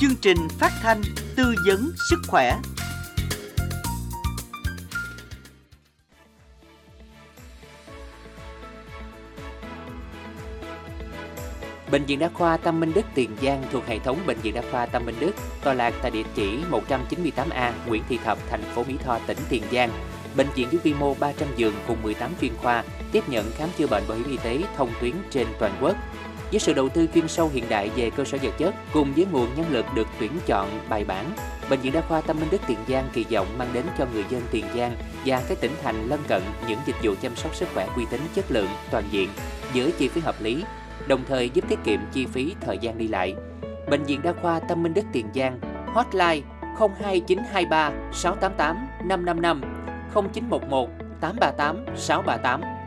chương trình phát thanh tư vấn sức khỏe. Bệnh viện Đa khoa Tâm Minh Đức Tiền Giang thuộc hệ thống Bệnh viện Đa khoa Tâm Minh Đức, tọa lạc tại địa chỉ 198A Nguyễn Thị Thập, thành phố Mỹ Tho, tỉnh Tiền Giang. Bệnh viện với quy mô 300 giường cùng 18 chuyên khoa, tiếp nhận khám chữa bệnh bảo hiểm y tế thông tuyến trên toàn quốc. Với sự đầu tư chuyên sâu hiện đại về cơ sở vật chất cùng với nguồn nhân lực được tuyển chọn bài bản, Bệnh viện Đa khoa Tâm Minh Đức Tiền Giang kỳ vọng mang đến cho người dân Tiền Giang và các tỉnh thành lân cận những dịch vụ chăm sóc sức khỏe uy tín chất lượng toàn diện với chi phí hợp lý, đồng thời giúp tiết kiệm chi phí thời gian đi lại. Bệnh viện Đa khoa Tâm Minh Đức Tiền Giang, hotline 02923 688 555 0911 838 638.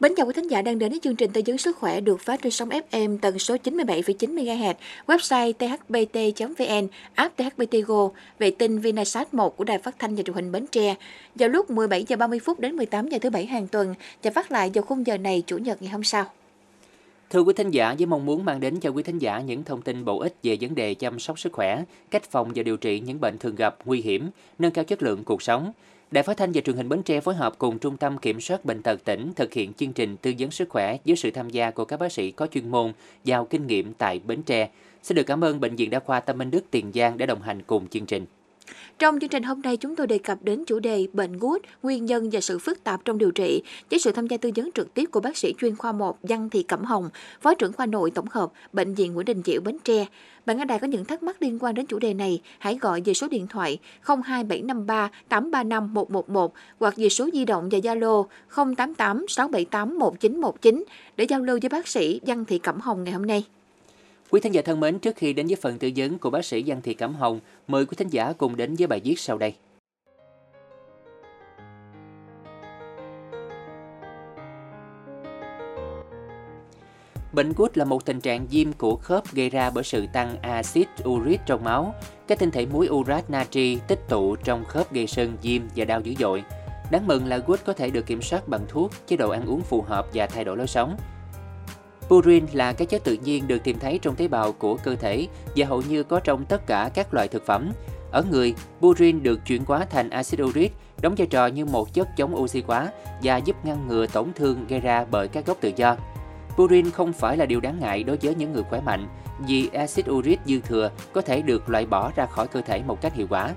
Mến chào quý thính giả đang đến với chương trình tư vấn sức khỏe được phát trên sóng FM tần số 97,9 MHz, website thbt.vn, app THBT Go, vệ tinh Vinasat 1 của Đài Phát thanh và Truyền hình Bến Tre. Vào lúc 17 giờ 30 phút đến 18 giờ thứ bảy hàng tuần và phát lại vào khung giờ này chủ nhật ngày hôm sau. Thưa quý thính giả, với mong muốn mang đến cho quý thính giả những thông tin bổ ích về vấn đề chăm sóc sức khỏe, cách phòng và điều trị những bệnh thường gặp, nguy hiểm, nâng cao chất lượng cuộc sống, Đài Phát thanh và Truyền hình Bến Tre phối hợp cùng Trung tâm Kiểm soát Bệnh tật tỉnh thực hiện chương trình tư vấn sức khỏe dưới sự tham gia của các bác sĩ có chuyên môn, giàu kinh nghiệm tại Bến Tre. Xin được cảm ơn Bệnh viện Đa khoa Tâm Minh Đức Tiền Giang đã đồng hành cùng chương trình. Trong chương trình hôm nay chúng tôi đề cập đến chủ đề bệnh gút, nguyên nhân và sự phức tạp trong điều trị với sự tham gia tư vấn trực tiếp của bác sĩ chuyên khoa 1 Văn Thị Cẩm Hồng, Phó trưởng khoa nội tổng hợp Bệnh viện Nguyễn Đình Chiểu Bến Tre. Bạn ở đài có những thắc mắc liên quan đến chủ đề này, hãy gọi về số điện thoại 02753 835 111 hoặc về số di động và Zalo 088 678 1919 để giao lưu với bác sĩ Văn Thị Cẩm Hồng ngày hôm nay. Quý thính giả thân mến, trước khi đến với phần tư vấn của bác sĩ Giang Thị Cẩm Hồng, mời quý thính giả cùng đến với bài viết sau đây. Bệnh gút là một tình trạng viêm của khớp gây ra bởi sự tăng axit uric trong máu. Các tinh thể muối urat natri tích tụ trong khớp gây sưng, viêm và đau dữ dội. Đáng mừng là gút có thể được kiểm soát bằng thuốc, chế độ ăn uống phù hợp và thay đổi lối sống. Purin là các chất tự nhiên được tìm thấy trong tế bào của cơ thể và hầu như có trong tất cả các loại thực phẩm. Ở người, purin được chuyển hóa thành axit uric, đóng vai trò như một chất chống oxy hóa và giúp ngăn ngừa tổn thương gây ra bởi các gốc tự do. Purin không phải là điều đáng ngại đối với những người khỏe mạnh, vì axit uric dư thừa có thể được loại bỏ ra khỏi cơ thể một cách hiệu quả.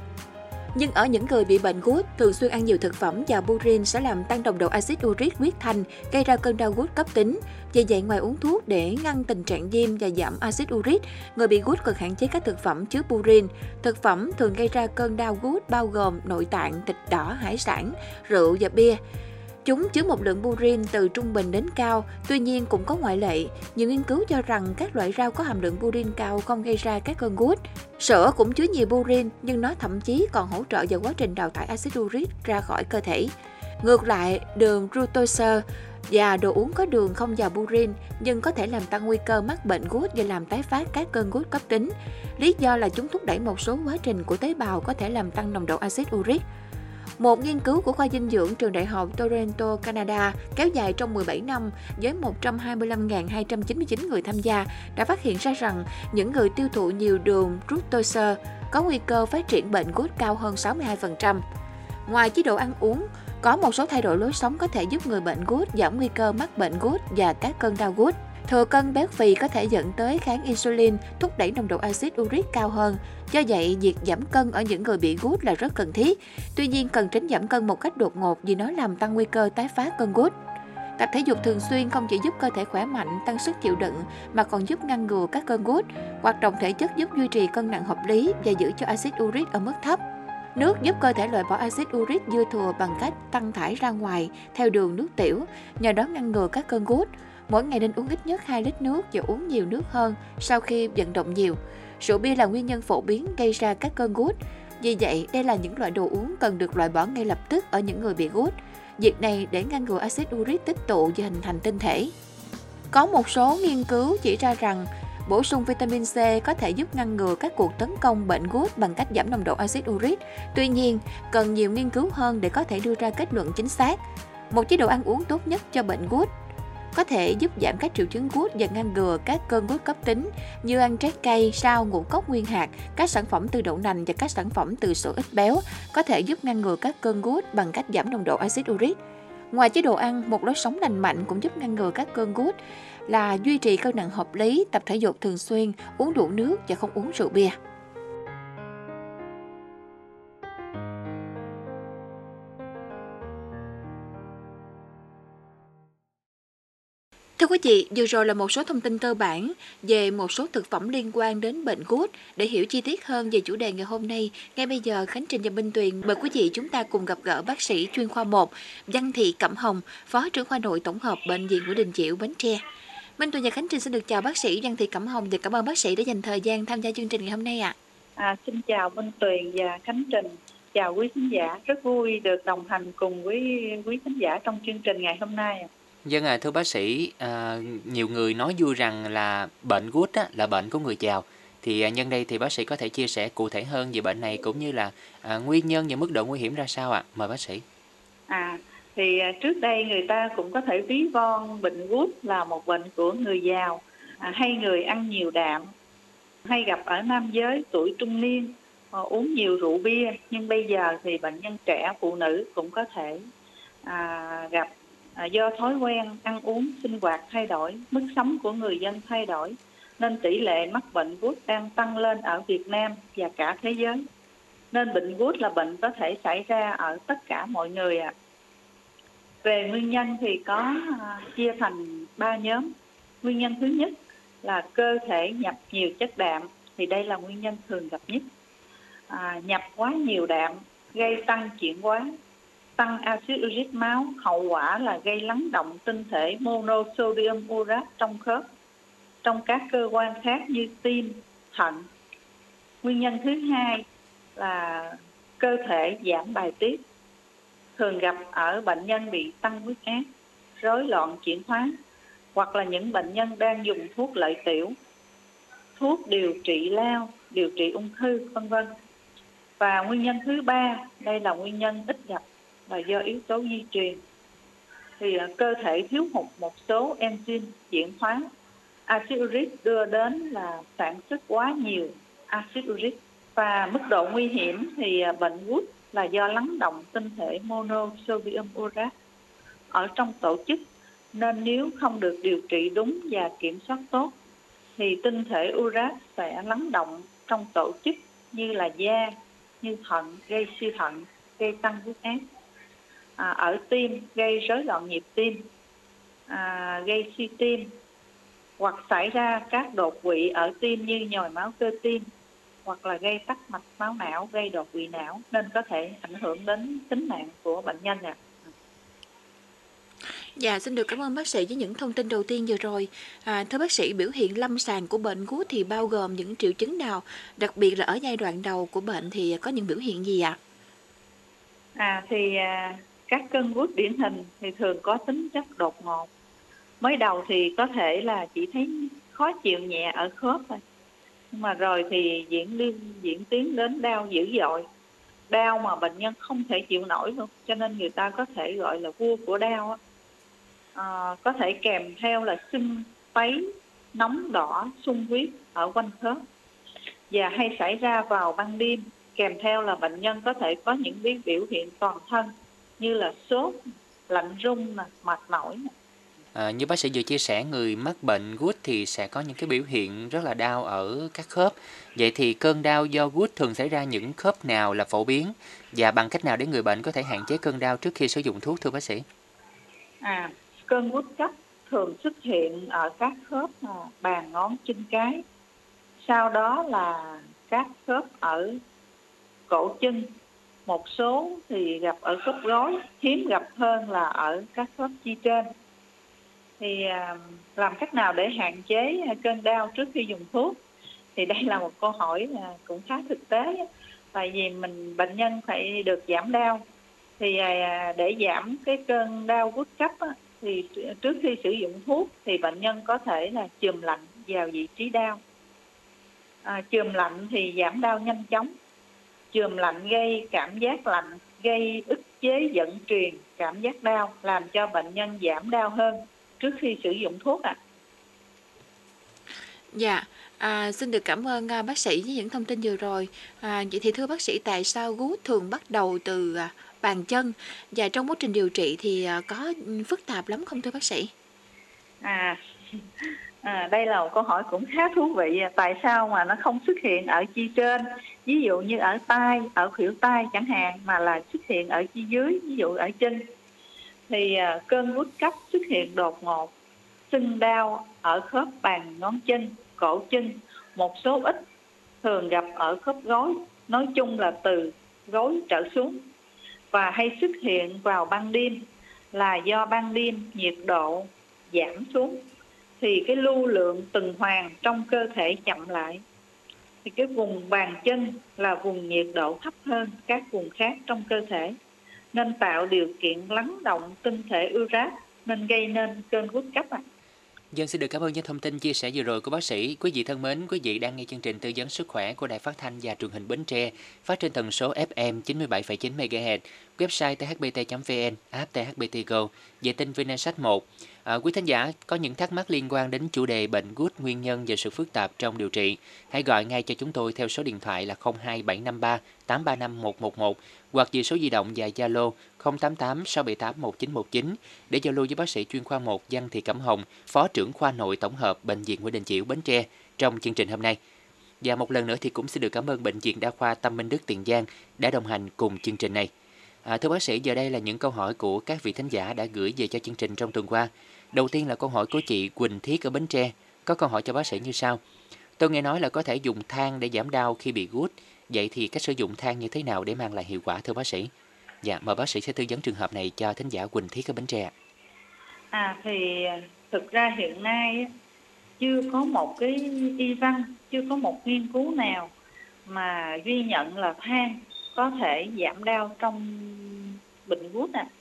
Nhưng ở những người bị bệnh gút, thường xuyên ăn nhiều thực phẩm và purin sẽ làm tăng nồng độ axit uric huyết thanh, gây ra cơn đau gút cấp tính. Vì vậy, ngoài uống thuốc để ngăn tình trạng viêm và giảm axit uric, người bị gút cần hạn chế các thực phẩm chứa purin. Thực phẩm thường gây ra cơn đau gút bao gồm nội tạng, thịt đỏ, hải sản, rượu và bia. Chúng chứa một lượng purin từ trung bình đến cao, tuy nhiên cũng có ngoại lệ. Nhiều nghiên cứu cho rằng các loại rau có hàm lượng purin cao không gây ra các cơn gút. Sữa cũng chứa nhiều purin, nhưng nó thậm chí còn hỗ trợ vào quá trình đào thải axit uric ra khỏi cơ thể. Ngược lại, đường fructose và đồ uống có đường không giàu purin nhưng có thể làm tăng nguy cơ mắc bệnh gút và làm tái phát các cơn gút cấp tính. Lý do là chúng thúc đẩy một số quá trình của tế bào có thể làm tăng nồng độ axit uric. Một nghiên cứu của khoa dinh dưỡng trường đại học Toronto, Canada kéo dài trong 17 năm với 125.299 người tham gia đã phát hiện ra rằng những người tiêu thụ nhiều đường fructose có nguy cơ phát triển bệnh gút cao hơn 62%. Ngoài chế độ ăn uống, có một số thay đổi lối sống có thể giúp người bệnh gút giảm nguy cơ mắc bệnh gút và các cơn đau gút. Thừa cân béo phì có thể dẫn tới kháng insulin, thúc đẩy nồng độ axit uric cao hơn. Do vậy, việc giảm cân ở những người bị gút là rất cần thiết. Tuy nhiên, cần tránh giảm cân một cách đột ngột vì nó làm tăng nguy cơ tái phát cơn gút. Tập thể dục thường xuyên không chỉ giúp cơ thể khỏe mạnh, tăng sức chịu đựng mà còn giúp ngăn ngừa các cơn gút. Hoạt động thể chất giúp duy trì cân nặng hợp lý và giữ cho axit uric ở mức thấp. Nước giúp cơ thể loại bỏ axit uric dư thừa bằng cách tăng thải ra ngoài theo đường nước tiểu, nhờ đó ngăn ngừa các cơn gút. Mỗi ngày nên uống ít nhất 2 lít nước và uống nhiều nước hơn sau khi vận động nhiều. Rượu bia là nguyên nhân phổ biến gây ra các cơn gút. Vì vậy, đây là những loại đồ uống cần được loại bỏ ngay lập tức ở những người bị gút. Việc này để ngăn ngừa axit uric tích tụ và hình thành tinh thể. Có một số nghiên cứu chỉ ra rằng bổ sung vitamin C có thể giúp ngăn ngừa các cuộc tấn công bệnh gút bằng cách giảm nồng độ axit uric. Tuy nhiên, cần nhiều nghiên cứu hơn để có thể đưa ra kết luận chính xác. Một chế độ ăn uống tốt nhất cho bệnh gút có thể giúp giảm các triệu chứng gút và ngăn ngừa các cơn gút cấp tính như ăn trái cây, sao, ngũ cốc nguyên hạt, các sản phẩm từ đậu nành và các sản phẩm từ sữa ít béo có thể giúp ngăn ngừa các cơn gút bằng cách giảm nồng độ axit uric. Ngoài chế độ ăn, một lối sống lành mạnh cũng giúp ngăn ngừa các cơn gút là duy trì cân nặng hợp lý, tập thể dục thường xuyên, uống đủ nước và không uống rượu bia. Thưa quý vị, vừa rồi là một số thông tin cơ bản về một số thực phẩm liên quan đến bệnh gút. Để hiểu chi tiết hơn về chủ đề ngày hôm nay, ngay bây giờ Khánh Trình và Minh Tuyền mời quý vị chúng ta cùng gặp gỡ bác sĩ chuyên khoa 1 Văn Thị Cẩm Hồng, Phó trưởng khoa nội tổng hợp Bệnh viện Nguyễn Đình Chiểu, Bến Tre. Minh Tuyền và Khánh Trình xin được chào bác sĩ Văn Thị Cẩm Hồng và cảm ơn bác sĩ đã dành thời gian tham gia chương trình ngày hôm nay ạ. À. À, xin chào Minh Tuyền và Khánh Trình. Chào quý khán giả, rất vui được đồng hành cùng với quý khán giả trong chương trình ngày hôm nay. Vâng à, thưa bác sĩ, à, nhiều người nói vui rằng là bệnh gút á, là bệnh của người giàu. Thì à, nhân đây thì bác sĩ có thể chia sẻ cụ thể hơn về bệnh này cũng như là à, nguyên nhân và mức độ nguy hiểm ra sao ạ? À? Mời bác sĩ. À, thì à, trước đây người ta cũng có thể ví von bệnh gút là một bệnh của người giàu à, hay người ăn nhiều đạm hay gặp ở nam giới tuổi trung niên à, uống nhiều rượu bia nhưng bây giờ thì bệnh nhân trẻ phụ nữ cũng có thể à, gặp à, do thói quen ăn uống sinh hoạt thay đổi mức sống của người dân thay đổi nên tỷ lệ mắc bệnh gút đang tăng lên ở Việt Nam và cả thế giới. Nên bệnh gút là bệnh có thể xảy ra ở tất cả mọi người ạ. À. về nguyên nhân thì có à, chia thành ba nhóm. Nguyên nhân thứ nhất là cơ thể nhập nhiều chất đạm thì đây là nguyên nhân thường gặp nhất. À, nhập quá nhiều đạm gây tăng chuyển hóa tăng axit uric máu, hậu quả là gây lắng động tinh thể monosodium urate trong khớp, trong các cơ quan khác như tim, thận. Nguyên nhân thứ hai là cơ thể giảm bài tiết, thường gặp ở bệnh nhân bị tăng huyết áp, rối loạn chuyển hóa, hoặc là những bệnh nhân đang dùng thuốc lợi tiểu, thuốc điều trị lao, điều trị ung thư, vân vân. Và nguyên nhân thứ ba, đây là nguyên nhân ít gặp và do yếu tố di truyền. Thì uh, cơ thể thiếu hụt một số enzyme chuyển hóa. Axit uric đưa đến là sản xuất quá nhiều axit uric và mức độ nguy hiểm thì uh, bệnh gút là do lắng động tinh thể monosodium urat ở trong tổ chức. Nên nếu không được điều trị đúng và kiểm soát tốt thì tinh thể urat sẽ lắng động trong tổ chức như là da, như thận, gây suy thận, gây tăng huyết áp à, ở tim gây rối loạn nhịp tim à, gây suy tim hoặc xảy ra các đột quỵ ở tim như nhồi máu cơ tim hoặc là gây tắc mạch máu não gây đột quỵ não nên có thể ảnh hưởng đến tính mạng của bệnh nhân ạ. À. Dạ, xin được cảm ơn bác sĩ với những thông tin đầu tiên vừa rồi. À, thưa bác sĩ, biểu hiện lâm sàng của bệnh gút thì bao gồm những triệu chứng nào? Đặc biệt là ở giai đoạn đầu của bệnh thì có những biểu hiện gì ạ? À? à thì à, các cơn gút điển hình thì thường có tính chất đột ngột. Mới đầu thì có thể là chỉ thấy khó chịu nhẹ ở khớp thôi. Nhưng mà rồi thì diễn liên diễn tiến đến đau dữ dội. Đau mà bệnh nhân không thể chịu nổi luôn cho nên người ta có thể gọi là vua của đau à, có thể kèm theo là sưng tấy nóng đỏ sung huyết ở quanh khớp. Và hay xảy ra vào ban đêm kèm theo là bệnh nhân có thể có những biểu hiện toàn thân như là sốt lạnh rung mệt mỏi À, như bác sĩ vừa chia sẻ người mắc bệnh gút thì sẽ có những cái biểu hiện rất là đau ở các khớp. Vậy thì cơn đau do gút thường xảy ra những khớp nào là phổ biến và bằng cách nào để người bệnh có thể hạn chế cơn đau trước khi sử dụng thuốc thưa bác sĩ? À, cơn gút cấp thường xuất hiện ở các khớp bàn ngón chân cái. Sau đó là các khớp ở cổ chân một số thì gặp ở khớp gối hiếm gặp hơn là ở các khớp chi trên. Thì à, làm cách nào để hạn chế cơn đau trước khi dùng thuốc? Thì đây là một câu hỏi à, cũng khá thực tế. Tại vì mình bệnh nhân phải được giảm đau. Thì à, để giảm cái cơn đau gút cấp thì trước khi sử dụng thuốc thì bệnh nhân có thể là chườm lạnh vào vị trí đau. À, chườm lạnh thì giảm đau nhanh chóng chườm lạnh gây cảm giác lạnh gây ức chế dẫn truyền cảm giác đau làm cho bệnh nhân giảm đau hơn trước khi sử dụng thuốc ạ. À. Dạ, à, xin được cảm ơn à, bác sĩ với những thông tin vừa rồi. À, vậy thì thưa bác sĩ, tại sao gút thường bắt đầu từ à, bàn chân và trong quá trình điều trị thì à, có phức tạp lắm không thưa bác sĩ? À, à đây là một câu hỏi cũng khá thú vị. Tại sao mà nó không xuất hiện ở chi trên, ví dụ như ở tay, ở khuỷu tay chẳng hạn, mà là xuất hiện ở chi dưới, ví dụ ở chân? Thì à, cơn gút cấp xuất hiện đột ngột, sưng đau ở khớp bàn ngón chân, cổ chân, một số ít thường gặp ở khớp gối, nói chung là từ gối trở xuống và hay xuất hiện vào ban đêm. Là do ban đêm nhiệt độ giảm xuống thì cái lưu lượng tuần hoàn trong cơ thể chậm lại thì cái vùng bàn chân là vùng nhiệt độ thấp hơn các vùng khác trong cơ thể nên tạo điều kiện lắng động tinh thể uric nên gây nên cơn gút cấp ạ. À. Dân xin được cảm ơn những thông tin chia sẻ vừa rồi của bác sĩ. Quý vị thân mến, quý vị đang nghe chương trình tư vấn sức khỏe của Đài Phát thanh và Truyền hình Bến Tre, phát trên tần số FM 97,9 MHz, website thbt.vn, app THBT Go, vệ tinh Vinasat 1. À, quý thính giả có những thắc mắc liên quan đến chủ đề bệnh gút nguyên nhân và sự phức tạp trong điều trị, hãy gọi ngay cho chúng tôi theo số điện thoại là 02753 835 111 hoặc về số di động và Zalo 088 678 1919 để giao lưu với bác sĩ chuyên khoa 1 Văn Thị Cẩm Hồng, Phó trưởng khoa nội tổng hợp Bệnh viện Nguyễn Đình Chiểu Bến Tre trong chương trình hôm nay. Và một lần nữa thì cũng xin được cảm ơn Bệnh viện Đa khoa Tâm Minh Đức Tiền Giang đã đồng hành cùng chương trình này. À, thưa bác sĩ, giờ đây là những câu hỏi của các vị thính giả đã gửi về cho chương trình trong tuần qua. Đầu tiên là câu hỏi của chị Quỳnh Thiết ở Bến Tre. Có câu hỏi cho bác sĩ như sau. Tôi nghe nói là có thể dùng than để giảm đau khi bị gút. Vậy thì cách sử dụng than như thế nào để mang lại hiệu quả thưa bác sĩ? Dạ, mời bác sĩ sẽ tư vấn trường hợp này cho thính giả Quỳnh Thiết ở Bến Tre. À thì à, thực ra hiện nay chưa có một cái y văn, chưa có một nghiên cứu nào mà ghi nhận là than có thể giảm đau trong bệnh gút ạ. À.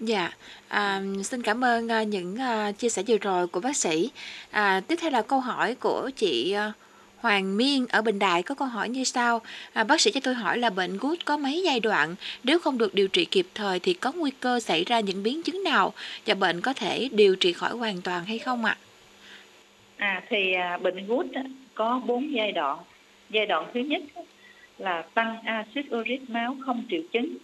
Dạ, à, xin cảm ơn à, những à, chia sẻ vừa rồi của bác sĩ. À, tiếp theo là câu hỏi của chị à, Hoàng Miên ở Bình Đại có câu hỏi như sau. À, bác sĩ cho tôi hỏi là bệnh gút có mấy giai đoạn? Nếu không được điều trị kịp thời thì có nguy cơ xảy ra những biến chứng nào và bệnh có thể điều trị khỏi hoàn toàn hay không ạ? À? thì à, bệnh gút có 4 giai đoạn. Giai đoạn thứ nhất là tăng axit uric máu không triệu chứng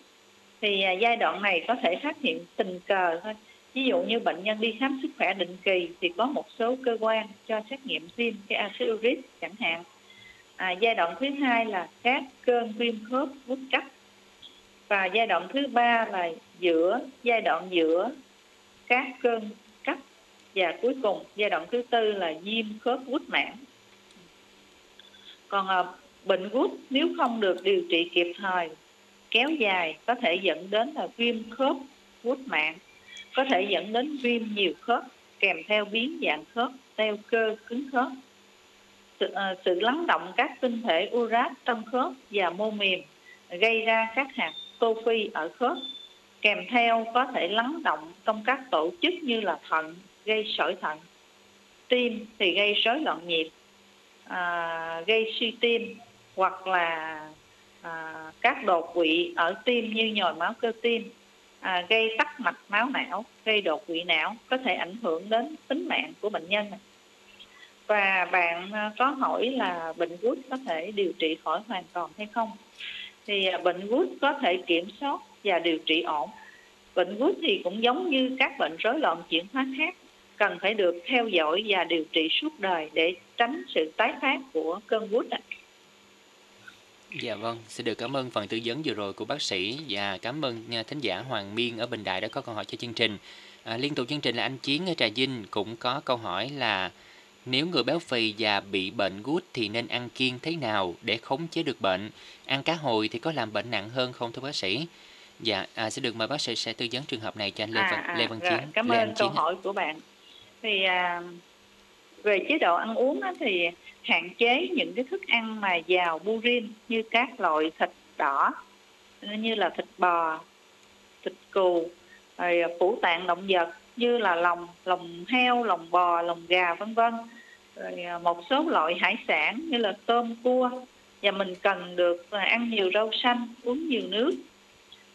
thì à, giai đoạn này có thể phát hiện tình cờ thôi. Ví dụ như bệnh nhân đi khám sức khỏe định kỳ thì có một số cơ quan cho xét nghiệm viêm cái axit uric chẳng hạn. À, giai đoạn thứ hai là các cơn viêm khớp gút cấp và giai đoạn thứ ba là giữa giai đoạn giữa các cơn cấp và cuối cùng giai đoạn thứ tư là viêm khớp gút mãn còn à, bệnh gút nếu không được điều trị kịp thời kéo dài có thể dẫn đến là viêm khớp gút mạng có thể dẫn đến viêm nhiều khớp kèm theo biến dạng khớp teo cơ cứng khớp. Sự, uh, sự lắng động các tinh thể urat trong khớp và mô mềm gây ra các hạt tô phi ở khớp kèm theo có thể lắng động trong các tổ chức như là thận gây sỏi thận. Tim thì gây rối loạn nhịp à, gây suy tim hoặc là à, các đột quỵ ở tim như nhồi máu cơ tim à, gây tắc mạch máu não gây đột quỵ não có thể ảnh hưởng đến tính mạng của bệnh nhân. Và bạn à, có hỏi là bệnh gút có thể điều trị khỏi hoàn toàn hay không? Thì à, bệnh gút có thể kiểm soát và điều trị ổn. Bệnh gút thì cũng giống như các bệnh rối loạn chuyển hóa khác cần phải được theo dõi và điều trị suốt đời để tránh sự tái phát của cơn gút ạ. Dạ vâng, xin được cảm ơn phần tư vấn vừa rồi của bác sĩ và cảm ơn nha, thính giả Hoàng Miên ở Bình Đại đã có câu hỏi cho chương trình. À, liên tục chương trình là anh Chiến ở Trà Vinh cũng có câu hỏi là nếu người béo phì và bị bệnh gút thì nên ăn kiêng thế nào để khống chế được bệnh? Ăn cá hồi thì có làm bệnh nặng hơn không thưa bác sĩ? Dạ, à, sẽ được mời bác sĩ sẽ tư vấn trường hợp này cho anh Lê Văn, à, Lê Văn rồi, Chiến. Cảm Lê ơn câu hỏi của bạn. Thì à, về chế độ ăn uống thì hạn chế những cái thức ăn mà giàu purin như các loại thịt đỏ như là thịt bò thịt cừu rồi phủ tạng động vật như là lòng lòng heo lòng bò lòng gà vân vân. Rồi à, một số loại hải sản như là tôm cua. Và mình cần được à, ăn nhiều rau xanh uống nhiều nước.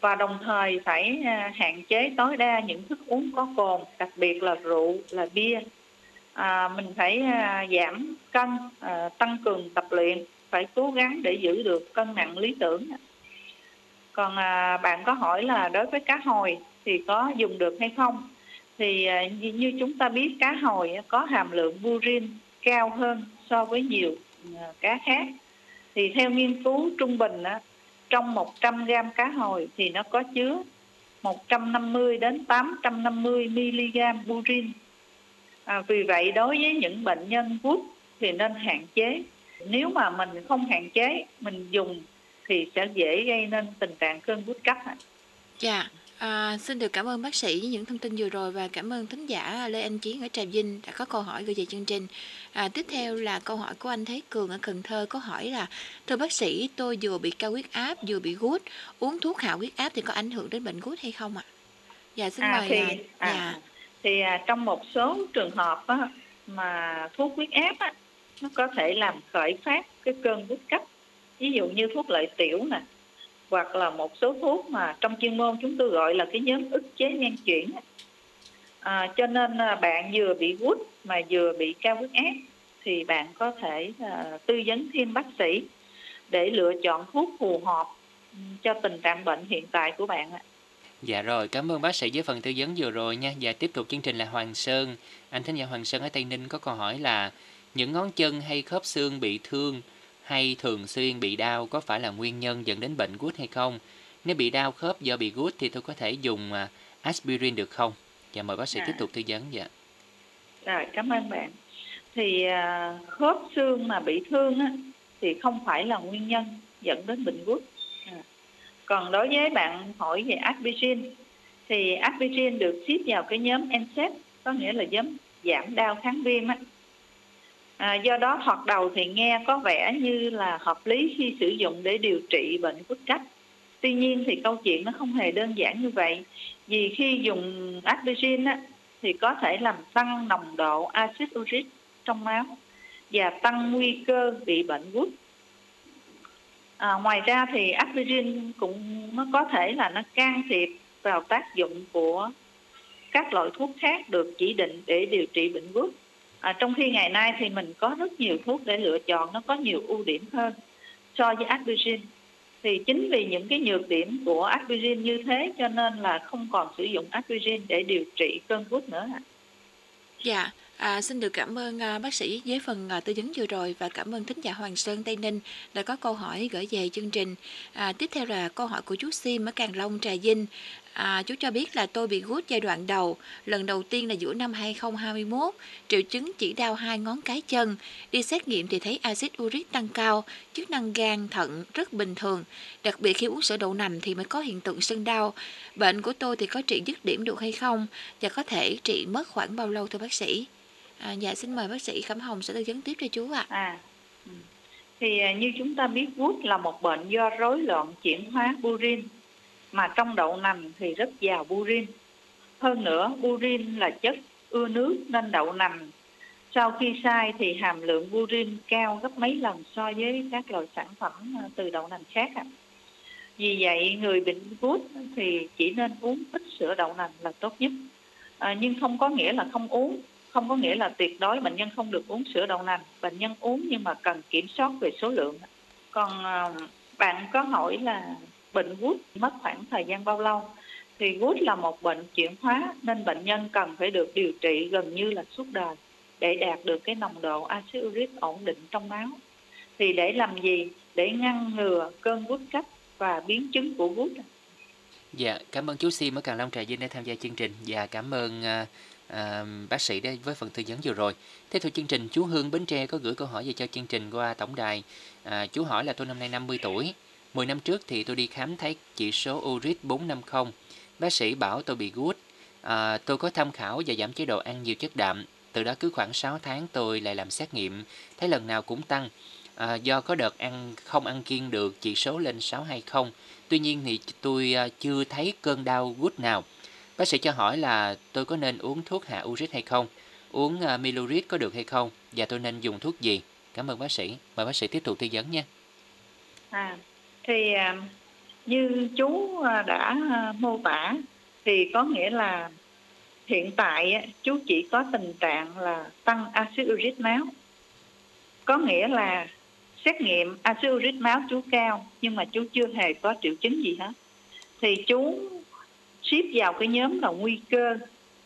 Và đồng thời phải à, hạn chế tối đa những thức uống có cồn, đặc biệt là rượu, là bia. À, mình phải à, giảm cân, à, tăng cường tập luyện, phải cố gắng để giữ được cân nặng lý tưởng. Còn à, bạn có hỏi là đối với cá hồi thì có dùng được hay không? Thì à, như chúng ta biết cá hồi có hàm lượng purin cao hơn so với nhiều à, cá khác. Thì theo nghiên cứu trung bình á, trong 100 gram cá hồi thì nó có chứa 150 đến 850 mg purin. À, vì vậy đối với những bệnh nhân gút thì nên hạn chế. Nếu mà mình không hạn chế, mình dùng thì sẽ dễ gây nên tình trạng cơn gút cấp. Dạ. À, xin được cảm ơn bác sĩ với những thông tin vừa rồi và cảm ơn thính giả Lê Anh Chiến ở Trà Vinh đã có câu hỏi gửi về chương trình. À, tiếp theo là câu hỏi của anh Thế Cường ở Cần Thơ có hỏi là Thưa bác sĩ, tôi vừa bị cao huyết áp vừa bị gút, uống thuốc hạ huyết áp thì có ảnh hưởng đến bệnh gút hay không ạ? Dạ xin à, mời. Thì, à, à, dạ thì à, trong một số trường hợp á, mà thuốc huyết áp á, nó có thể làm khởi phát cái cơn huyết cấp. Ví dụ như thuốc lợi tiểu nè, hoặc là một số thuốc mà trong chuyên môn chúng tôi gọi là cái nhóm ức chế nhân chuyển à, cho nên à, bạn vừa bị gút mà vừa bị cao huyết áp thì bạn có thể à, tư vấn thêm bác sĩ để lựa chọn thuốc phù hợp ừ, cho tình trạng bệnh hiện tại của bạn ạ. Dạ rồi, cảm ơn bác sĩ với phần tư vấn vừa rồi nha. Và tiếp tục chương trình là Hoàng Sơn. Anh thính giả Hoàng Sơn ở Tây Ninh có câu hỏi là những ngón chân hay khớp xương bị thương hay thường xuyên bị đau có phải là nguyên nhân dẫn đến bệnh gút hay không? Nếu bị đau khớp do bị gút thì tôi có thể dùng à, aspirin được không? Dạ mời bác sĩ À. tiếp tục tư vấn dạ. Rồi, cảm ơn bạn. Thì à, khớp xương mà bị thương á, thì không phải là nguyên nhân dẫn đến bệnh gút. Còn đối với bạn hỏi về aspirin, thì aspirin được xếp vào cái nhóm NSAID, có nghĩa là nhóm giảm đau kháng viêm á. À, do đó thoạt đầu thì nghe có vẻ như là hợp lý khi sử dụng để điều trị bệnh gút cách Tuy nhiên thì câu chuyện nó không hề đơn giản như vậy. Vì khi dùng aspirin á, thì có thể làm tăng nồng độ axit uric trong máu và tăng nguy cơ bị bệnh gút. À, ngoài ra thì aspirin cũng nó có thể là nó can thiệp vào tác dụng của các loại thuốc khác được chỉ định để điều trị bệnh gút. À, trong khi ngày nay thì mình có rất nhiều thuốc để lựa chọn nó có nhiều ưu điểm hơn so với aspirin. Thì chính vì những cái nhược điểm của aspirin như thế cho nên là không còn sử dụng aspirin để điều trị cơn gút nữa ạ. Dạ, à, xin được cảm ơn à, bác sĩ với phần à, tư vấn vừa rồi và cảm ơn thính giả Hoàng Sơn Tây Ninh đã có câu hỏi gửi về chương trình. À, tiếp theo là câu hỏi của chú Sim ở Càng Long Trà Vinh. À, chú cho biết là tôi bị gút giai đoạn đầu, lần đầu tiên là giữa năm 2021, triệu chứng chỉ đau hai ngón cái chân, đi xét nghiệm thì thấy axit uric tăng cao, chức năng gan, thận rất bình thường, đặc biệt khi uống sữa đậu nành thì mới có hiện tượng sưng đau. Bệnh của tôi thì có trị dứt điểm được hay không và có thể trị mất khoảng bao lâu thưa bác sĩ? À, dạ xin mời bác sĩ Cẩm Hồng sẽ tư vấn tiếp cho chú ạ. À, ừ. à. thì như chúng ta biết gút là một bệnh do rối loạn chuyển hóa purin mà trong đậu nành thì rất giàu purin. Hơn nữa, purin là chất ưa nước nên đậu nành sau khi xay thì hàm lượng purin cao gấp mấy lần so với các loại sản phẩm à, từ đậu nành khác. ạ. Vì vậy, người bệnh gút thì chỉ nên uống ít sữa đậu nành là tốt nhất. À, nhưng không có nghĩa là không uống không có nghĩa là tuyệt đối bệnh nhân không được uống sữa đậu nành bệnh nhân uống nhưng mà cần kiểm soát về số lượng còn à, bạn có hỏi là bệnh gút mất khoảng thời gian bao lâu thì gút là một bệnh chuyển hóa nên bệnh nhân cần phải được điều trị gần như là suốt đời để đạt được cái nồng độ axit uric ổn định trong máu thì để làm gì để ngăn ngừa cơn gút cấp và biến chứng của gút Dạ, cảm ơn chú Sim ở Càng Long Trà Vinh đã tham gia chương trình và cảm ơn à, à, bác sĩ đã với phần tư vấn vừa rồi. Tiếp theo chương trình, chú Hương Bến Tre có gửi câu hỏi về cho chương trình qua tổng đài. À, chú hỏi là tôi năm nay 50 tuổi. 10 năm trước thì tôi đi khám thấy chỉ số uric 450. Bác sĩ bảo tôi bị gút. À, tôi có tham khảo và giảm chế độ ăn nhiều chất đạm. Từ đó cứ khoảng 6 tháng tôi lại làm xét nghiệm, thấy lần nào cũng tăng. À, do có đợt ăn không ăn kiêng được chỉ số lên 620. Tuy nhiên thì tôi à, chưa thấy cơn đau gút nào. Bác sĩ cho hỏi là tôi có nên uống thuốc hạ uric hay không? Uống à, uh, Miluric có được hay không? Và tôi nên dùng thuốc gì? Cảm ơn bác sĩ. Mời bác sĩ tiếp tục tư vấn nha. À, thì à, như chú à, đã à, mô tả thì có nghĩa là hiện tại chú chỉ có tình trạng là tăng axit uric máu. Có nghĩa là xét nghiệm axit uric máu chú cao nhưng mà chú chưa hề có triệu chứng gì hết. Thì chú xếp vào cái nhóm là nguy cơ,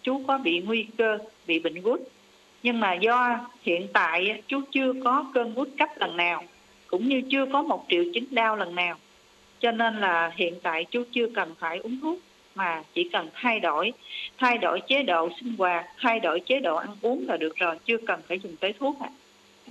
chú có bị nguy cơ bị bệnh gút. Nhưng mà do hiện tại chú chưa có cơn gút cấp lần nào cũng như chưa có một triệu chứng đau lần nào cho nên là hiện tại chú chưa cần phải uống thuốc, mà chỉ cần thay đổi thay đổi chế độ sinh hoạt, thay đổi chế độ ăn uống là được rồi, chưa cần phải dùng tới thuốc ạ à.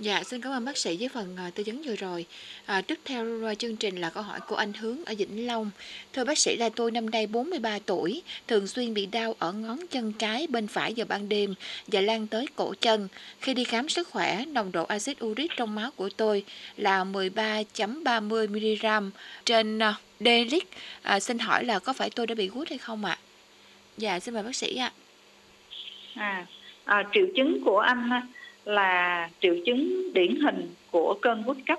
Dạ, xin cảm ơn bác sĩ với phần uh, tư vấn vừa rồi. À, tiếp theo uh, chương trình là câu hỏi của anh Hướng ở Vĩnh Long. Thưa bác sĩ là tôi năm nay 43 tuổi, thường xuyên bị đau ở ngón chân trái bên phải vào ban đêm và lan tới cổ chân. Khi đi khám sức khỏe, nồng độ axit uric trong máu của tôi là 13.30 mg trên uh. À, xin hỏi là có phải tôi đã bị gút hay không ạ? À? Dạ, xin mời bác sĩ ạ. À. À, à, triệu chứng của anh là triệu chứng điển hình của cơn gút cấp.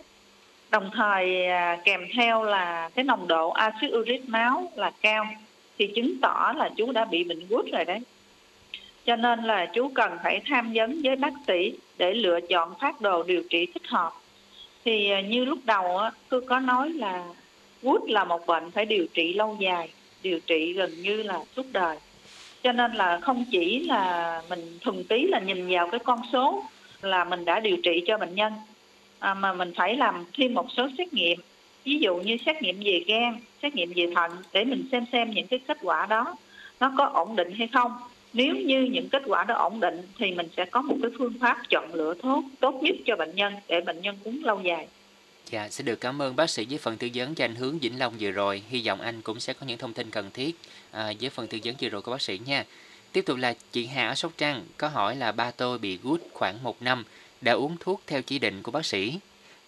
Đồng thời à, kèm theo là cái nồng độ axit uric máu là cao thì chứng tỏ là chú đã bị bệnh gút rồi đấy. Cho nên là chú cần phải tham vấn với bác sĩ để lựa chọn phát đồ điều trị thích hợp. Thì à, như lúc đầu á, tôi có nói là gút là một bệnh phải điều trị lâu dài điều trị gần như là suốt đời. Cho nên là không chỉ là mình thuần tí là nhìn vào cái con số là mình đã điều trị cho bệnh nhân à, mà mình phải làm thêm một số xét nghiệm ví dụ như xét nghiệm về gan xét nghiệm về thận để mình xem xem những cái kết quả đó nó có ổn định hay không nếu như những kết quả đó ổn định thì mình sẽ có một cái phương pháp chọn lựa thuốc tốt nhất cho bệnh nhân để bệnh nhân uống lâu dài Dạ, xin được cảm ơn bác sĩ với phần tư vấn cho anh Hướng Vĩnh Long vừa rồi. Hy vọng anh cũng sẽ có những thông tin cần thiết à, với phần tư vấn vừa rồi của bác sĩ nha. Tiếp tục là chị Hà ở Sóc Trăng có hỏi là ba tôi bị gút khoảng một năm, đã uống thuốc theo chỉ định của bác sĩ.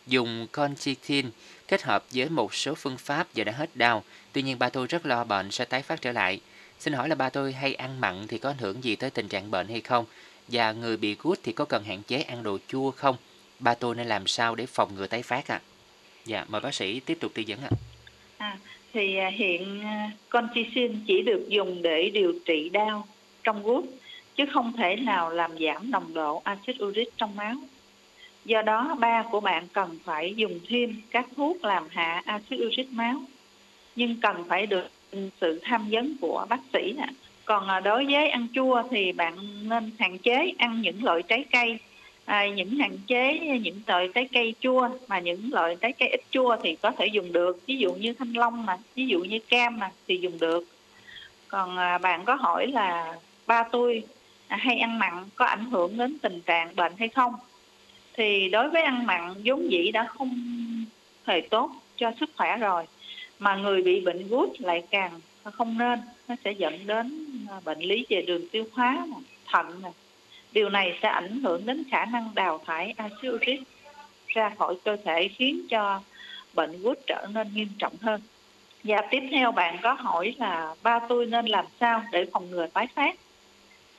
Dùng conchitin kết hợp với một số phương pháp và đã hết đau. Tuy nhiên ba tôi rất lo bệnh sẽ tái phát trở lại. Xin hỏi là ba tôi hay ăn mặn thì có ảnh hưởng gì tới tình trạng bệnh hay không? Và người bị gút thì có cần hạn chế ăn đồ chua không? Ba tôi nên làm sao để phòng ngừa tái phát ạ? À? Dạ, mời bác sĩ tiếp tục tư vấn ạ. À. À, thì hiện à, conchitin chỉ được dùng để điều trị đau trong gút chứ không thể nào làm giảm nồng độ axit uric trong máu. Do đó ba của bạn cần phải dùng thêm các thuốc làm hạ axit uric máu nhưng cần phải được sự tham vấn của bác sĩ nè. Còn à, đối với ăn chua thì bạn nên hạn chế ăn những loại trái cây à, những hạn chế những loại trái cây chua mà những loại trái cây ít chua thì có thể dùng được ví dụ như thanh long mà ví dụ như cam mà thì dùng được còn à, bạn có hỏi là ba tôi à, hay ăn mặn có ảnh hưởng đến tình trạng bệnh hay không? Thì đối với ăn mặn, vốn dĩ đã không hề tốt cho sức khỏe rồi, mà người bị bệnh gút lại càng không nên. Nó sẽ dẫn đến à, bệnh lý về đường tiêu hóa, thận này. điều này sẽ ảnh hưởng đến khả năng đào thải axit uric ra khỏi cơ thể, khiến cho bệnh gút trở nên nghiêm trọng hơn. Và tiếp theo bạn có hỏi là ba tôi nên làm sao để phòng ngừa tái phát?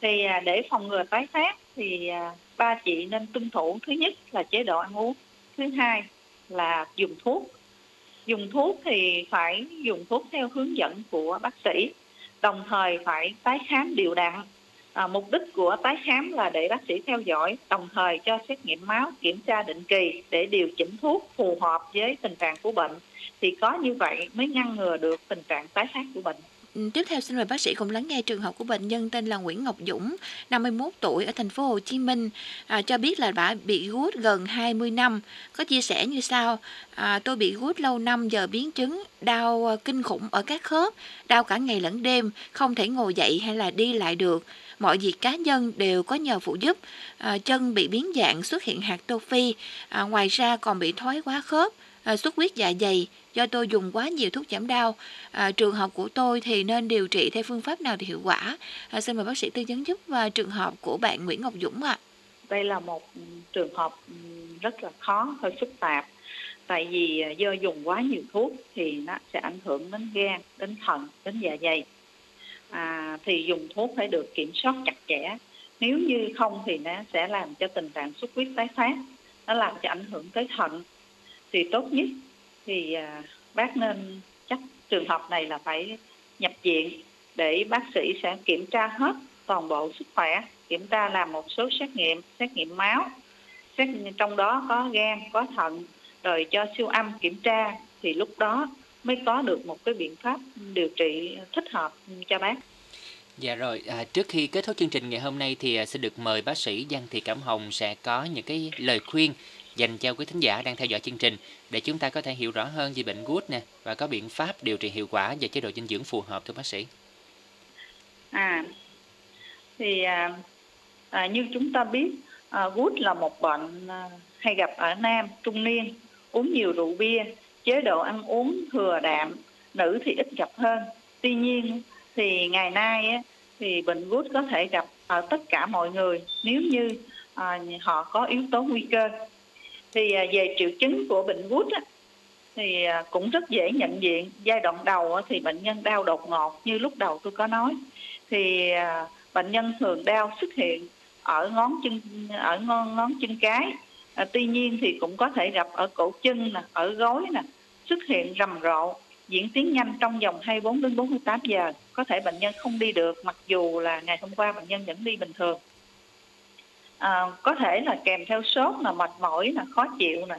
Thì à, để phòng ngừa tái phát thì à, ba chị nên tuân thủ. Thứ nhất là chế độ ăn uống. Thứ hai là dùng thuốc. Dùng thuốc thì phải dùng thuốc theo hướng dẫn của bác sĩ đồng thời phải tái khám đều đặn. À, mục đích của tái khám là để bác sĩ theo dõi đồng thời cho xét nghiệm máu kiểm tra định kỳ để điều chỉnh thuốc phù hợp với tình trạng của bệnh. Thì có như vậy mới ngăn ngừa được tình trạng tái phát của bệnh. Ừ, tiếp theo xin mời bác sĩ cùng lắng nghe trường hợp của bệnh nhân tên là Nguyễn Ngọc Dũng, 51 tuổi ở thành phố Hồ Chí Minh, à, cho biết là bà bị gút gần 20 năm. Có chia sẻ như sau: à, tôi bị gút lâu năm giờ biến chứng đau à, kinh khủng ở các khớp, đau cả ngày lẫn đêm, không thể ngồi dậy hay là đi lại được. Mọi việc cá nhân đều có nhờ phụ giúp. À, chân bị biến dạng xuất hiện hạt tô phi, à, ngoài ra còn bị thoái quá khớp, à, xuất huyết dạ dày do tôi dùng quá nhiều thuốc giảm đau. À, trường hợp của tôi thì nên điều trị theo phương pháp nào thì hiệu quả? À, xin mời bác sĩ tư vấn giúp và trường hợp của bạn Nguyễn Ngọc Dũng ạ. À. Đây là một trường hợp ừ, rất là khó, hơi phức tạp. Tại vì à, do dùng quá nhiều thuốc thì nó sẽ ảnh hưởng đến gan, đến thận, đến dạ dày. À, thì dùng thuốc phải được kiểm soát chặt chẽ. Nếu như không thì nó sẽ làm cho tình trạng xuất huyết tái phát. Nó làm cho ảnh hưởng tới thận. Thì tốt nhất. Thì à, bác nên chắc trường hợp này là phải nhập viện để bác sĩ sẽ kiểm tra hết toàn bộ sức khỏe kiểm tra làm một số xét nghiệm xét nghiệm máu xét trong đó có gan có thận rồi cho siêu âm kiểm tra thì lúc đó mới có được một cái biện pháp điều trị thích hợp cho bác. Dạ rồi, à, trước khi kết thúc chương trình ngày hôm nay thì sẽ xin được mời bác sĩ Giang Thị Cẩm Hồng sẽ có những cái lời khuyên dành cho quý thính giả đang theo dõi chương trình để chúng ta có thể hiểu rõ hơn về bệnh gút nè và có biện pháp điều trị hiệu quả và chế độ dinh dưỡng phù hợp thưa bác sĩ. À, thì à, à, như chúng ta biết, à, gút là một bệnh à, hay gặp ở nam trung niên, uống nhiều rượu bia, chế độ ăn uống thừa đạm, nữ thì ít gặp hơn. Tuy nhiên thì ngày nay á, thì bệnh gút có thể gặp ở tất cả mọi người nếu như à, họ có yếu tố nguy cơ. Thì à, về triệu chứng của bệnh gút á, thì à, cũng rất dễ nhận diện. Giai đoạn đầu á, thì bệnh nhân đau đột ngột như lúc đầu tôi có nói. Thì à, bệnh nhân thường đau xuất hiện ở ngón chân ở ngón ngón chân cái. À, tuy nhiên thì cũng có thể gặp ở cổ chân nè, ở gối nè, xuất hiện rầm rộ diễn tiến nhanh trong vòng 24 đến 48 giờ. Có thể bệnh nhân không đi được mặc dù là ngày hôm qua bệnh nhân vẫn đi bình thường. À, có thể là kèm theo sốt là mệt mỏi là khó chịu nè.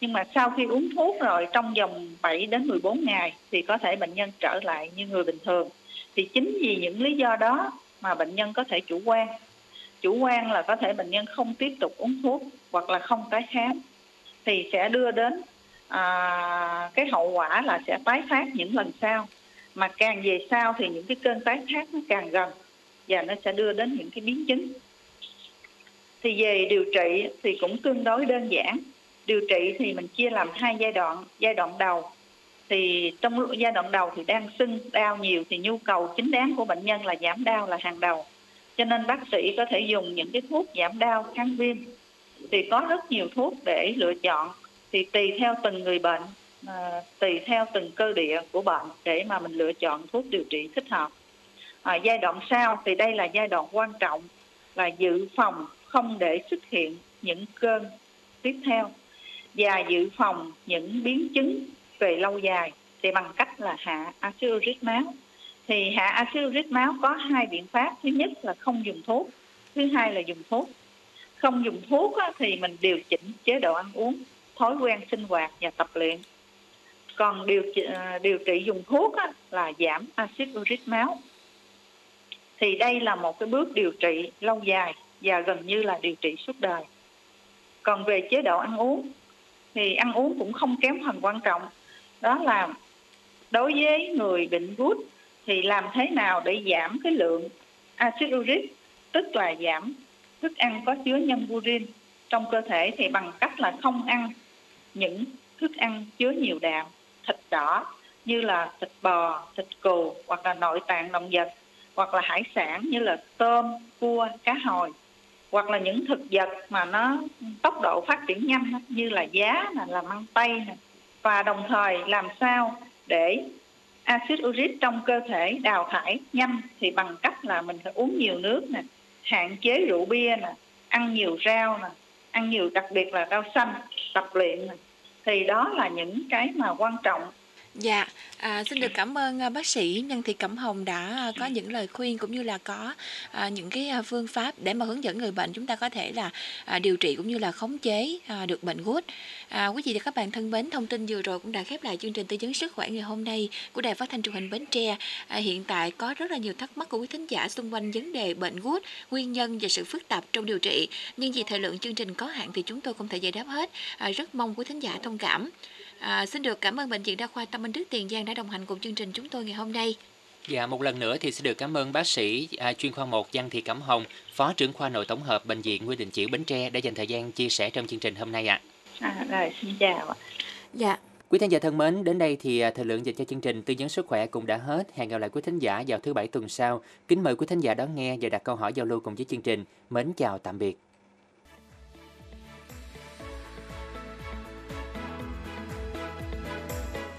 Nhưng mà sau khi uống thuốc rồi trong vòng 7 đến 14 ngày thì có thể bệnh nhân trở lại như người bình thường. Thì chính vì những lý do đó mà bệnh nhân có thể chủ quan. Chủ quan là có thể bệnh nhân không tiếp tục uống thuốc hoặc là không tái khám thì sẽ đưa đến à, cái hậu quả là sẽ tái phát những lần sau mà càng về sau thì những cái cơn tái phát nó càng gần và nó sẽ đưa đến những cái biến chứng thì về điều trị thì cũng tương đối đơn giản. Điều trị thì mình chia làm hai giai đoạn. Giai đoạn đầu thì trong giai đoạn đầu thì đang sưng đau nhiều thì nhu cầu chính đáng của bệnh nhân là giảm đau là hàng đầu. Cho nên bác sĩ có thể dùng những cái thuốc giảm đau kháng viêm. Thì có rất nhiều thuốc để lựa chọn. Thì tùy theo từng người bệnh à, tùy theo từng cơ địa của bệnh để mà mình lựa chọn thuốc điều trị thích hợp. À, giai đoạn sau thì đây là giai đoạn quan trọng là dự phòng không để xuất hiện những cơn tiếp theo và dự phòng những biến chứng về lâu dài. Thì bằng cách là hạ axit uric máu. Thì hạ axit uric máu có hai biện pháp. Thứ nhất là không dùng thuốc. Thứ hai là dùng thuốc. Không dùng thuốc thì mình điều chỉnh chế độ ăn uống thói quen sinh hoạt và tập luyện. Còn điều trị, à, điều trị dùng thuốc là giảm axit uric máu. Thì đây là một cái bước điều trị lâu dài và gần như là điều trị suốt đời. Còn về chế độ ăn uống thì ăn uống cũng không kém phần quan trọng. Đó là đối với người bệnh gút thì làm thế nào để giảm cái lượng axit uric tức là giảm thức ăn có chứa nhân purin trong cơ thể thì bằng cách là không ăn những thức ăn chứa nhiều đạm thịt đỏ như là thịt bò, thịt cừu hoặc là nội tạng động vật hoặc là hải sản như là tôm, cua, cá hồi hoặc là những thực vật mà nó tốc độ phát triển nhanh như là giá là măng tây nè, và đồng thời làm sao để axit uric trong cơ thể đào thải nhanh thì bằng cách là mình phải uống nhiều nước nè, hạn chế rượu bia nè, ăn nhiều rau nè, ăn nhiều, đặc biệt là rau xanh tập luyện nè. Thì đó là những cái mà quan trọng Dạ, à, xin được cảm ơn à, bác sĩ Nhân Thị Cẩm Hồng đã à, có những lời khuyên cũng như là có à, những cái à, phương pháp để mà hướng dẫn người bệnh chúng ta có thể là à, điều trị cũng như là khống chế à, được bệnh gút. À, quý vị và các bạn thân mến, thông tin vừa rồi cũng đã khép lại chương trình tư vấn sức khỏe ngày hôm nay của Đài Phát thanh Truyền hình Bến Tre. À, hiện tại có rất là nhiều thắc mắc của quý thính giả xung quanh vấn đề bệnh gút, nguyên nhân và sự phức tạp trong điều trị. Nhưng vì thời lượng chương trình có hạn thì chúng tôi không thể giải đáp hết. À, rất mong quý thính giả thông cảm. À, xin được cảm ơn Bệnh viện Đa khoa Tâm Minh Đức Tiền Giang đã đồng hành cùng chương trình chúng tôi ngày hôm nay. Dạ, một lần nữa thì xin được cảm ơn bác sĩ à, chuyên khoa 1 Giang Thị Cẩm Hồng, Phó trưởng khoa nội tổng hợp Bệnh viện Nguyễn Đình Chiểu Bến Tre đã dành thời gian chia sẻ trong chương trình hôm nay ạ. à, rồi xin chào ạ Dạ, Quý thính giả thân mến, đến đây thì à, thời lượng dành cho chương trình tư vấn sức khỏe cũng đã hết. Hẹn gặp lại quý thính giả vào thứ bảy tuần sau. Kính mời quý thính giả đón nghe và đặt câu hỏi giao lưu cùng với chương trình. Mến chào tạm biệt.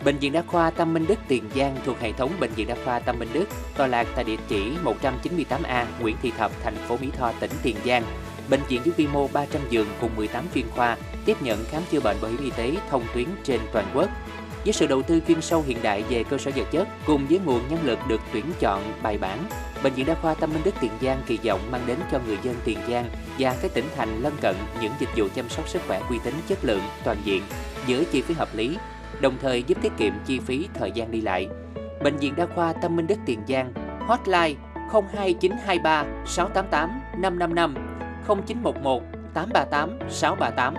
Bệnh viện Đa khoa Tâm Minh Đức Tiền Giang thuộc hệ thống Bệnh viện Đa khoa Tâm Minh Đức, tọa lạc tại địa chỉ 198A Nguyễn Thị Thập, thành phố Mỹ Tho, tỉnh Tiền Giang. Bệnh viện với quy mô 300 giường cùng 18 chuyên khoa, tiếp nhận khám chữa bệnh bảo hiểm y tế thông tuyến trên toàn quốc. Với sự đầu tư chuyên sâu hiện đại về cơ sở vật chất cùng với nguồn nhân lực được tuyển chọn bài bản, Bệnh viện Đa khoa Tâm Minh Đức Tiền Giang kỳ vọng mang đến cho người dân Tiền Giang và các tỉnh thành lân cận những dịch vụ chăm sóc sức khỏe uy tín chất lượng toàn diện với chi phí hợp lý, đồng thời giúp tiết kiệm chi phí thời gian đi lại. Bệnh viện Đa khoa Tâm Minh Đức Tiền Giang, hotline 02923 688 555 0911 838 638.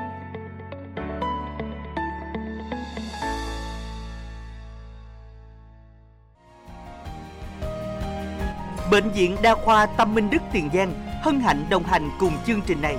Bệnh viện Đa khoa Tâm Minh Đức Tiền Giang hân hạnh đồng hành cùng chương trình này.